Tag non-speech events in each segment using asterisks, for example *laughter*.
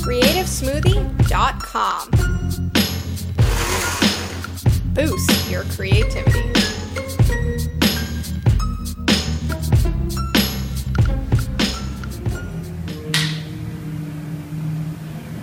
CreativeSmoothie.com. Boost your creativity.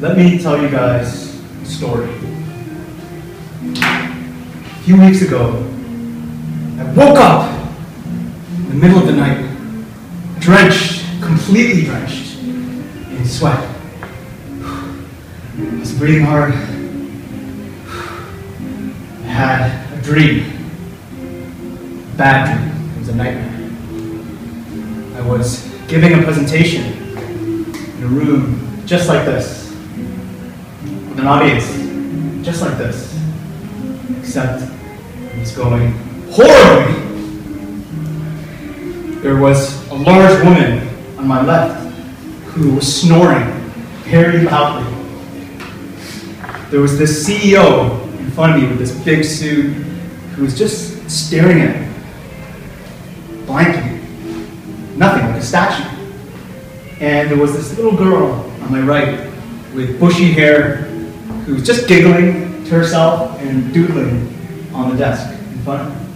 Let me tell you guys a story. A few weeks ago, I woke up in the middle of the night, drenched, completely drenched in sweat. I was breathing hard. I had a dream. Bad dream. It was a nightmare. I was giving a presentation in a room just like this with an audience just like this, except it was going horribly. There was a large woman on my left who was snoring very loudly. There was this CEO in front of me with this big suit who was just staring at me, blankly, nothing, like a statue. And there was this little girl on my right with bushy hair who was just giggling to herself and doodling on the desk in front of me.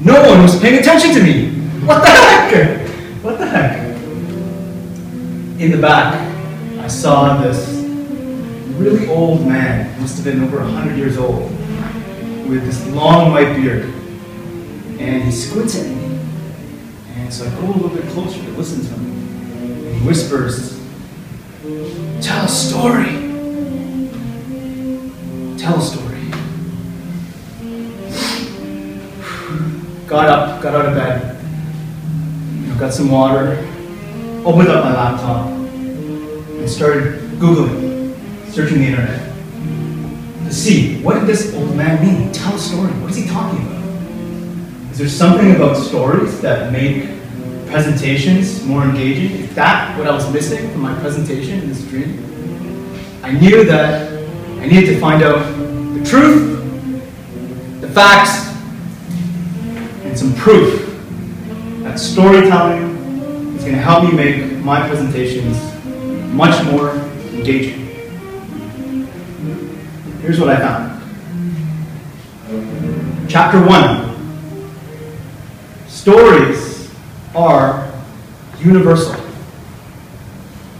No one was paying attention to me. What the heck? What the heck? In the back, I saw this really old man, must have been over 100 years old, with this long white beard. And he squints at me. And so I go a little bit closer to listen to him. And he whispers, Tell a story. Tell a story. Got up, got out of bed, you know, got some water, opened up my laptop, and started Googling, searching the internet to see what did this old man mean? Tell a story. What is he talking about? Is there something about stories that make presentations more engaging? Is that what I was missing from my presentation in this dream? I knew that I needed to find out the truth, the facts, some proof that storytelling is going to help me make my presentations much more engaging. Here's what I found. Chapter 1 Stories are universal.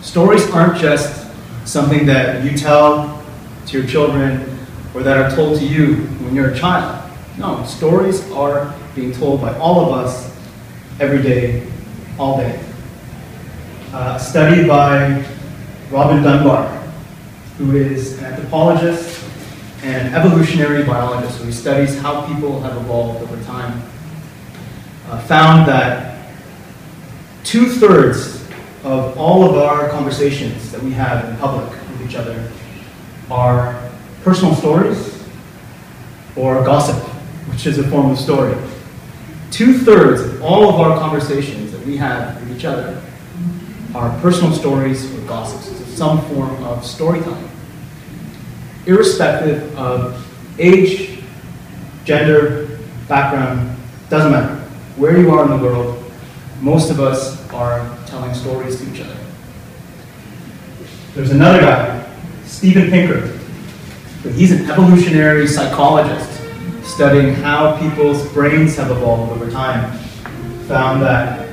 Stories aren't just something that you tell to your children or that are told to you when you're a child. No, stories are being told by all of us every day, all day. Uh, a study by Robin Dunbar, who is an anthropologist and evolutionary biologist, he studies how people have evolved over time, uh, found that two thirds of all of our conversations that we have in public with each other are personal stories or gossip, which is a form of story. Two thirds of all of our conversations that we have with each other are personal stories or gossips, some form of storytelling. Irrespective of age, gender, background, doesn't matter. Where you are in the world, most of us are telling stories to each other. There's another guy, Steven Pinker. He's an evolutionary psychologist studying how people's brains have evolved over time. Found that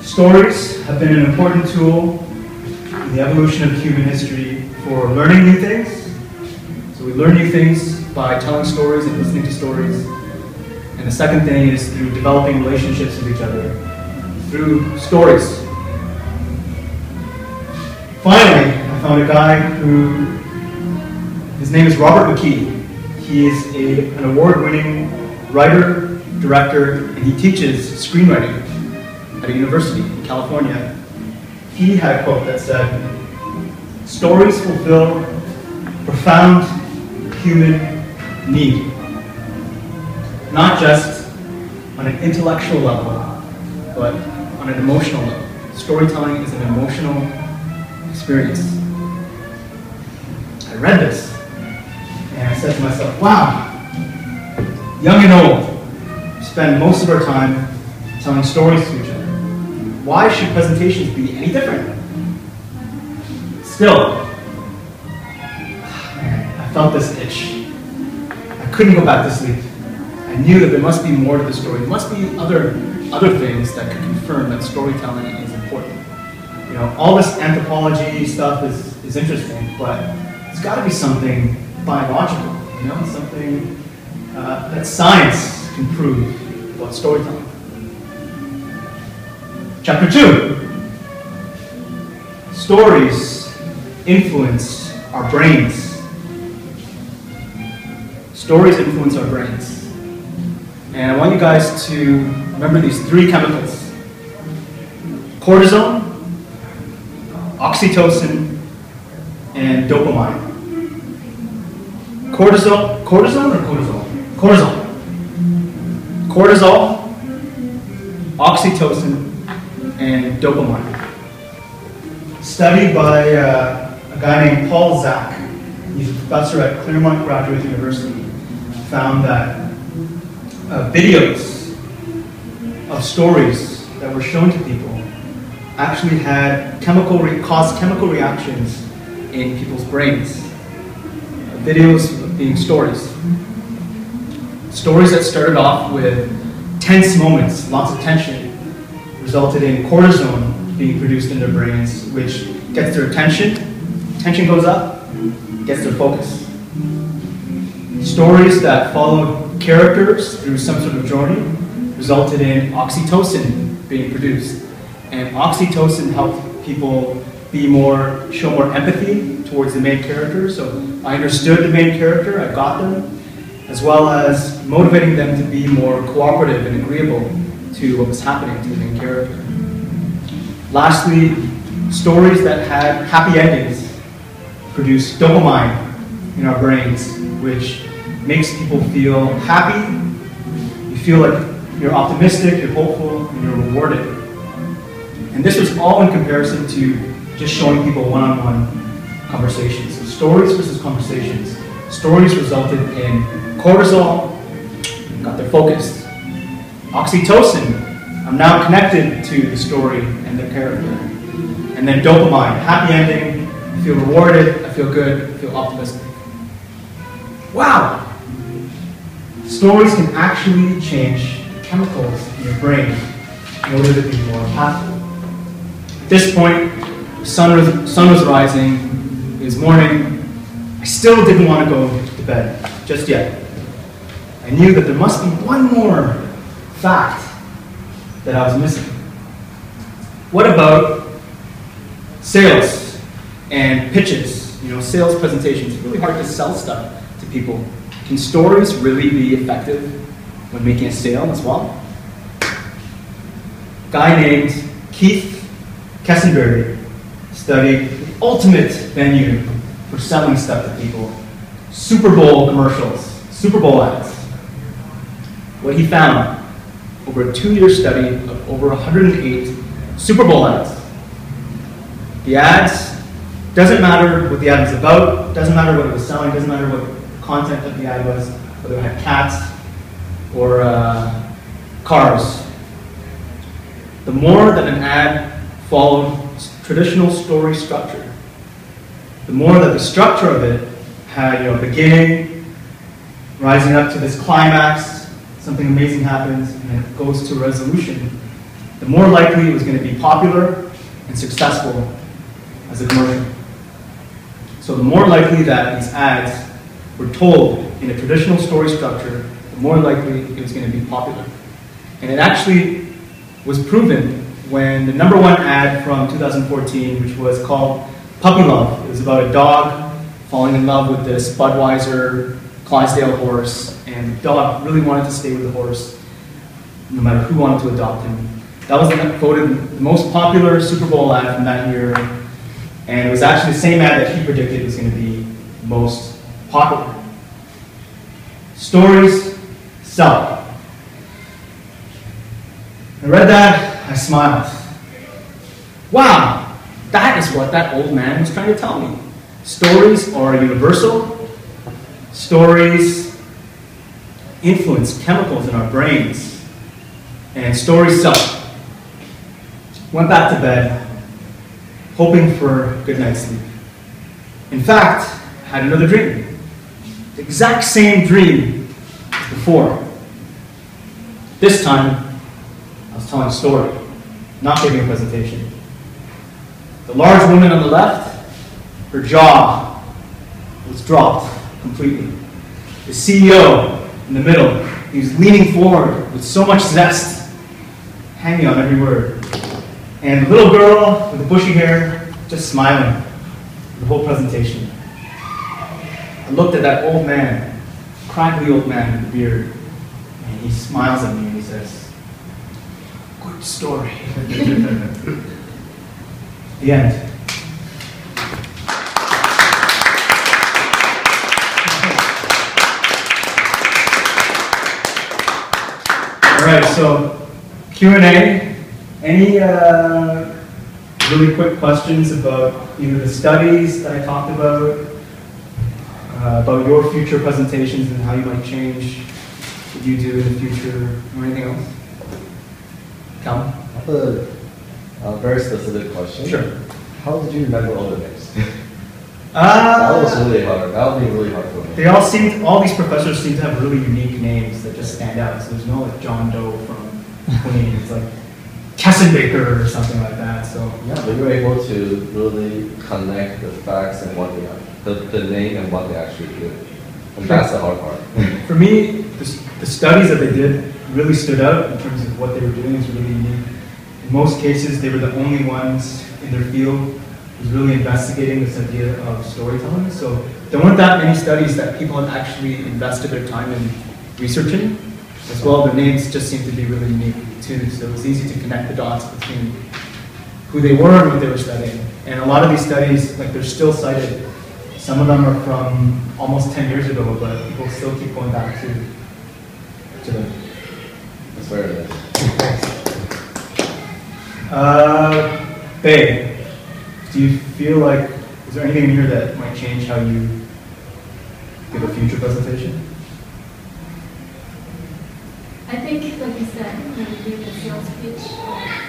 stories have been an important tool in the evolution of human history for learning new things. So we learn new things by telling stories and listening to stories. And the second thing is through developing relationships with each other through stories. Finally, I found a guy who, his name is Robert McKee. He is a, an award winning writer, director, and he teaches screenwriting at a university in California. He had a quote that said, Stories fulfill profound human need, not just on an intellectual level, but on an emotional level. Storytelling is an emotional experience. I read this and I said to myself, wow, young and old, spend most of our time telling stories to each other. Why should presentations be any different? Still, I felt this itch. I couldn't go back to sleep. I knew that there must be more to the story. There must be other other things that could confirm that storytelling is important. You know, all this anthropology stuff is, is interesting, but it's got to be something biological. You know, something uh, that science can prove about storytelling. Chapter two. Stories influence our brains. Stories influence our brains. And I want you guys to remember these three chemicals cortisol, oxytocin, and dopamine. Cortisol, cortisol or cortisol? Cortisol. Cortisol, oxytocin, and dopamine. Study by uh, a guy named Paul Zak. He's a professor at Claremont Graduate University. Found that uh, videos of stories that were shown to people actually had chemical re- caused chemical reactions in people's brains. Videos being stories. Stories that started off with tense moments, lots of tension, resulted in cortisone being produced in their brains, which gets their attention. Tension goes up, gets their focus. Stories that followed characters through some sort of journey resulted in oxytocin being produced. And oxytocin helped people be more, show more empathy towards the main character. So I understood the main character, I got them, as well as motivating them to be more cooperative and agreeable to what was happening to the main character. Lastly, stories that had happy endings produce dopamine in our brains, which makes people feel happy. You feel like you're optimistic, you're hopeful, and you're rewarded. And this was all in comparison to just showing people one on one conversations. So stories versus conversations. Stories resulted in cortisol, got their focus. Oxytocin, I'm now connected to the story and the character. And then dopamine, happy ending, I feel rewarded, I feel good, I feel optimistic. Wow! Stories can actually change chemicals in your brain in order to be more impactful. At this point, sun was, sun was rising, it was morning. I still didn't want to go to bed just yet. I knew that there must be one more fact that I was missing. What about sales and pitches? You know, sales presentations. It's really hard to sell stuff to people. Can stories really be effective when making a sale as well? A guy named Keith Quesenberry studied the ultimate venue for selling stuff to people Super Bowl commercials, Super Bowl ads. What he found over a two year study of over 108 Super Bowl ads. The ads, doesn't matter what the ad was about, doesn't matter what it was selling, doesn't matter what content of the ad was, whether it had cats or uh, cars. The more that an ad followed traditional story structure, the more that the structure of it had you know, beginning, rising up to this climax, something amazing happens, and it goes to resolution, the more likely it was going to be popular and successful as a commercial. So the more likely that these ads were told in a traditional story structure, the more likely it was going to be popular. And it actually was proven when the number one ad from 2014, which was called Puppy Love, it was about a dog falling in love with this Budweiser Clydesdale horse, and the dog really wanted to stay with the horse, no matter who wanted to adopt him. That was voted the most popular Super Bowl ad from that year, and it was actually the same ad that he predicted was going to be most popular. Stories sell. I read that, I smiled. Wow, that is what that old man was trying to tell me. Stories are universal. Stories influence chemicals in our brains, and stories sell. Went back to bed, hoping for a good night's sleep. In fact, I had another dream. The exact same dream as before. This time, I was telling a story, not giving a presentation. The large woman on the left, her jaw was dropped completely. The CEO in the middle, he was leaning forward with so much zest, hanging on every word. And the little girl with the bushy hair just smiling the whole presentation. I looked at that old man, crackly old man with the beard, and he smiles at me and he says, Good story. *laughs* the end. All right, so Q&A. Any uh, really quick questions about either the studies that I talked about, uh, about your future presentations and how you might change what you do in the future, or anything else? Calvin? I have a, a very specific question. Sure. How did you remember all the names? Uh, *laughs* that was really hard. That would be really hard for me. They all seem, all these professors seem to have really unique names that just stand out. So there's no like John Doe from Queen. It's like Kessenbaker or something like that. So Yeah, but you were able to really connect the facts and what they are, the, the name and what they actually do. And that's the hard part. *laughs* for me, the, the studies that they did really stood out in terms of what they were doing is really unique. In most cases, they were the only ones in their field who was really investigating this idea of storytelling. So there weren't that many studies that people had actually invested their time in researching. As well, their names just seemed to be really unique too. So it was easy to connect the dots between who they were and what they were studying. And a lot of these studies, like they're still cited. Some of them are from almost 10 years ago, but people still keep going back to, to them. It's very nice. Uh, Babe, do you feel like, is there anything in here that might change how you give a future presentation? I think, like you said, when you do the sales pitch,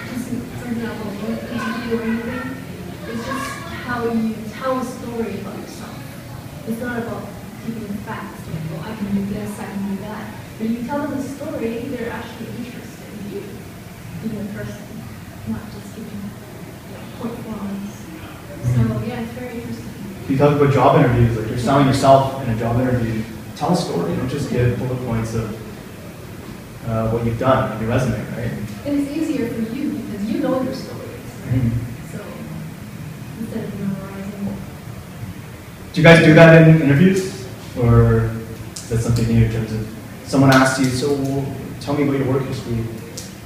just for example, what interview or anything, it's just how you tell a story about yourself. It's not about giving facts, like, oh, I can do this, I can do that. When you tell them a story, they're actually interested in you, in your person, not just giving point forms. So, yeah, it's very interesting. You talk about job interviews, like you're selling yourself in a job interview. Tell a story, don't just give bullet points of uh, what you've done on your resume, right? And it's easier for you because you know your stories, right? Mhm. So, instead of memorizing. Do you guys do that in interviews? Or is that something new in terms of someone asks you, so tell me about your work history?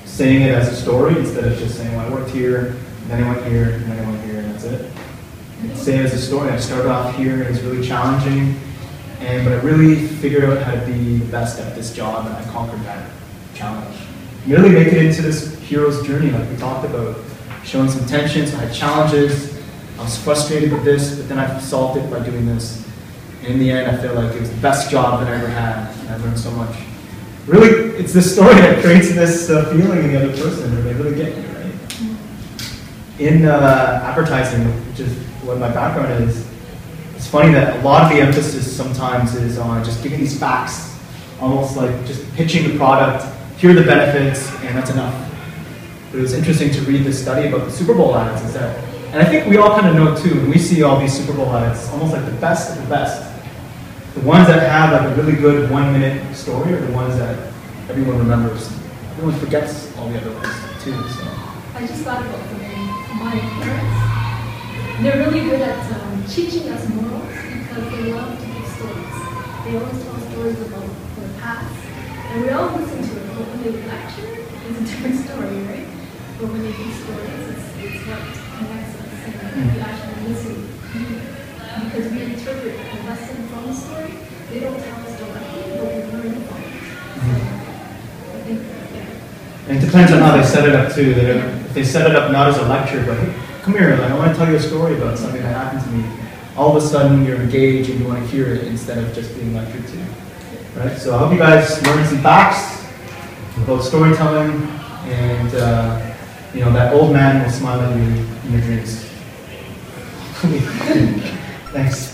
Saying it as a story instead of just saying, well, I worked here, and then I went here, and then I went here, and that's it. Say it as a story. I started off here, and it was really challenging, and but I really figured out how to be the best at this job, and I conquered that challenge. Really make it into this hero's journey, like we talked about, showing some tensions. I had challenges. I was frustrated with this, but then I solved it by doing this. And in the end, I feel like it was the best job that I ever had, and I learned so much. Really, it's this story that creates this uh, feeling in the other person, where they really get you, right? in uh, advertising, which is what my background is, it's funny that a lot of the emphasis sometimes is on just giving these facts, almost like just pitching the product, here are the benefits, and that's enough. But it was interesting to read this study about the Super Bowl ads, is that, and I think we all kind of know too, when we see all these Super Bowl ads, almost like the best of the best. The ones that have like a really good one minute story are the ones that everyone remembers. Everyone forgets all the other ones too, so. I just thought about the my parents. They're really good at um, teaching us morals because they love to give stories. They always tell stories about the past, and we all listen to it. But when they lecture, it's a different story, right? But when they give stories, it's, it's what connects us, and we actually listen because we interpret the lesson from the story. They don't tell us directly, but we learn from it. So I think, yeah. And it depends on how they set it up too. If they set it up not as a lecture, but hey, come here, like, I want to tell you a story about something that happened to me. All of a sudden, you're engaged and you want to hear it instead of just being lectured to. Right. So I hope you guys learned some facts about storytelling, and uh, you know that old man will smile at you in your dreams. Thanks.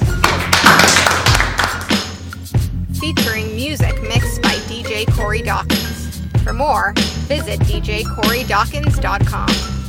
Featuring music mixed by DJ Corey Dawkins. For more, visit djcorydawkins.com.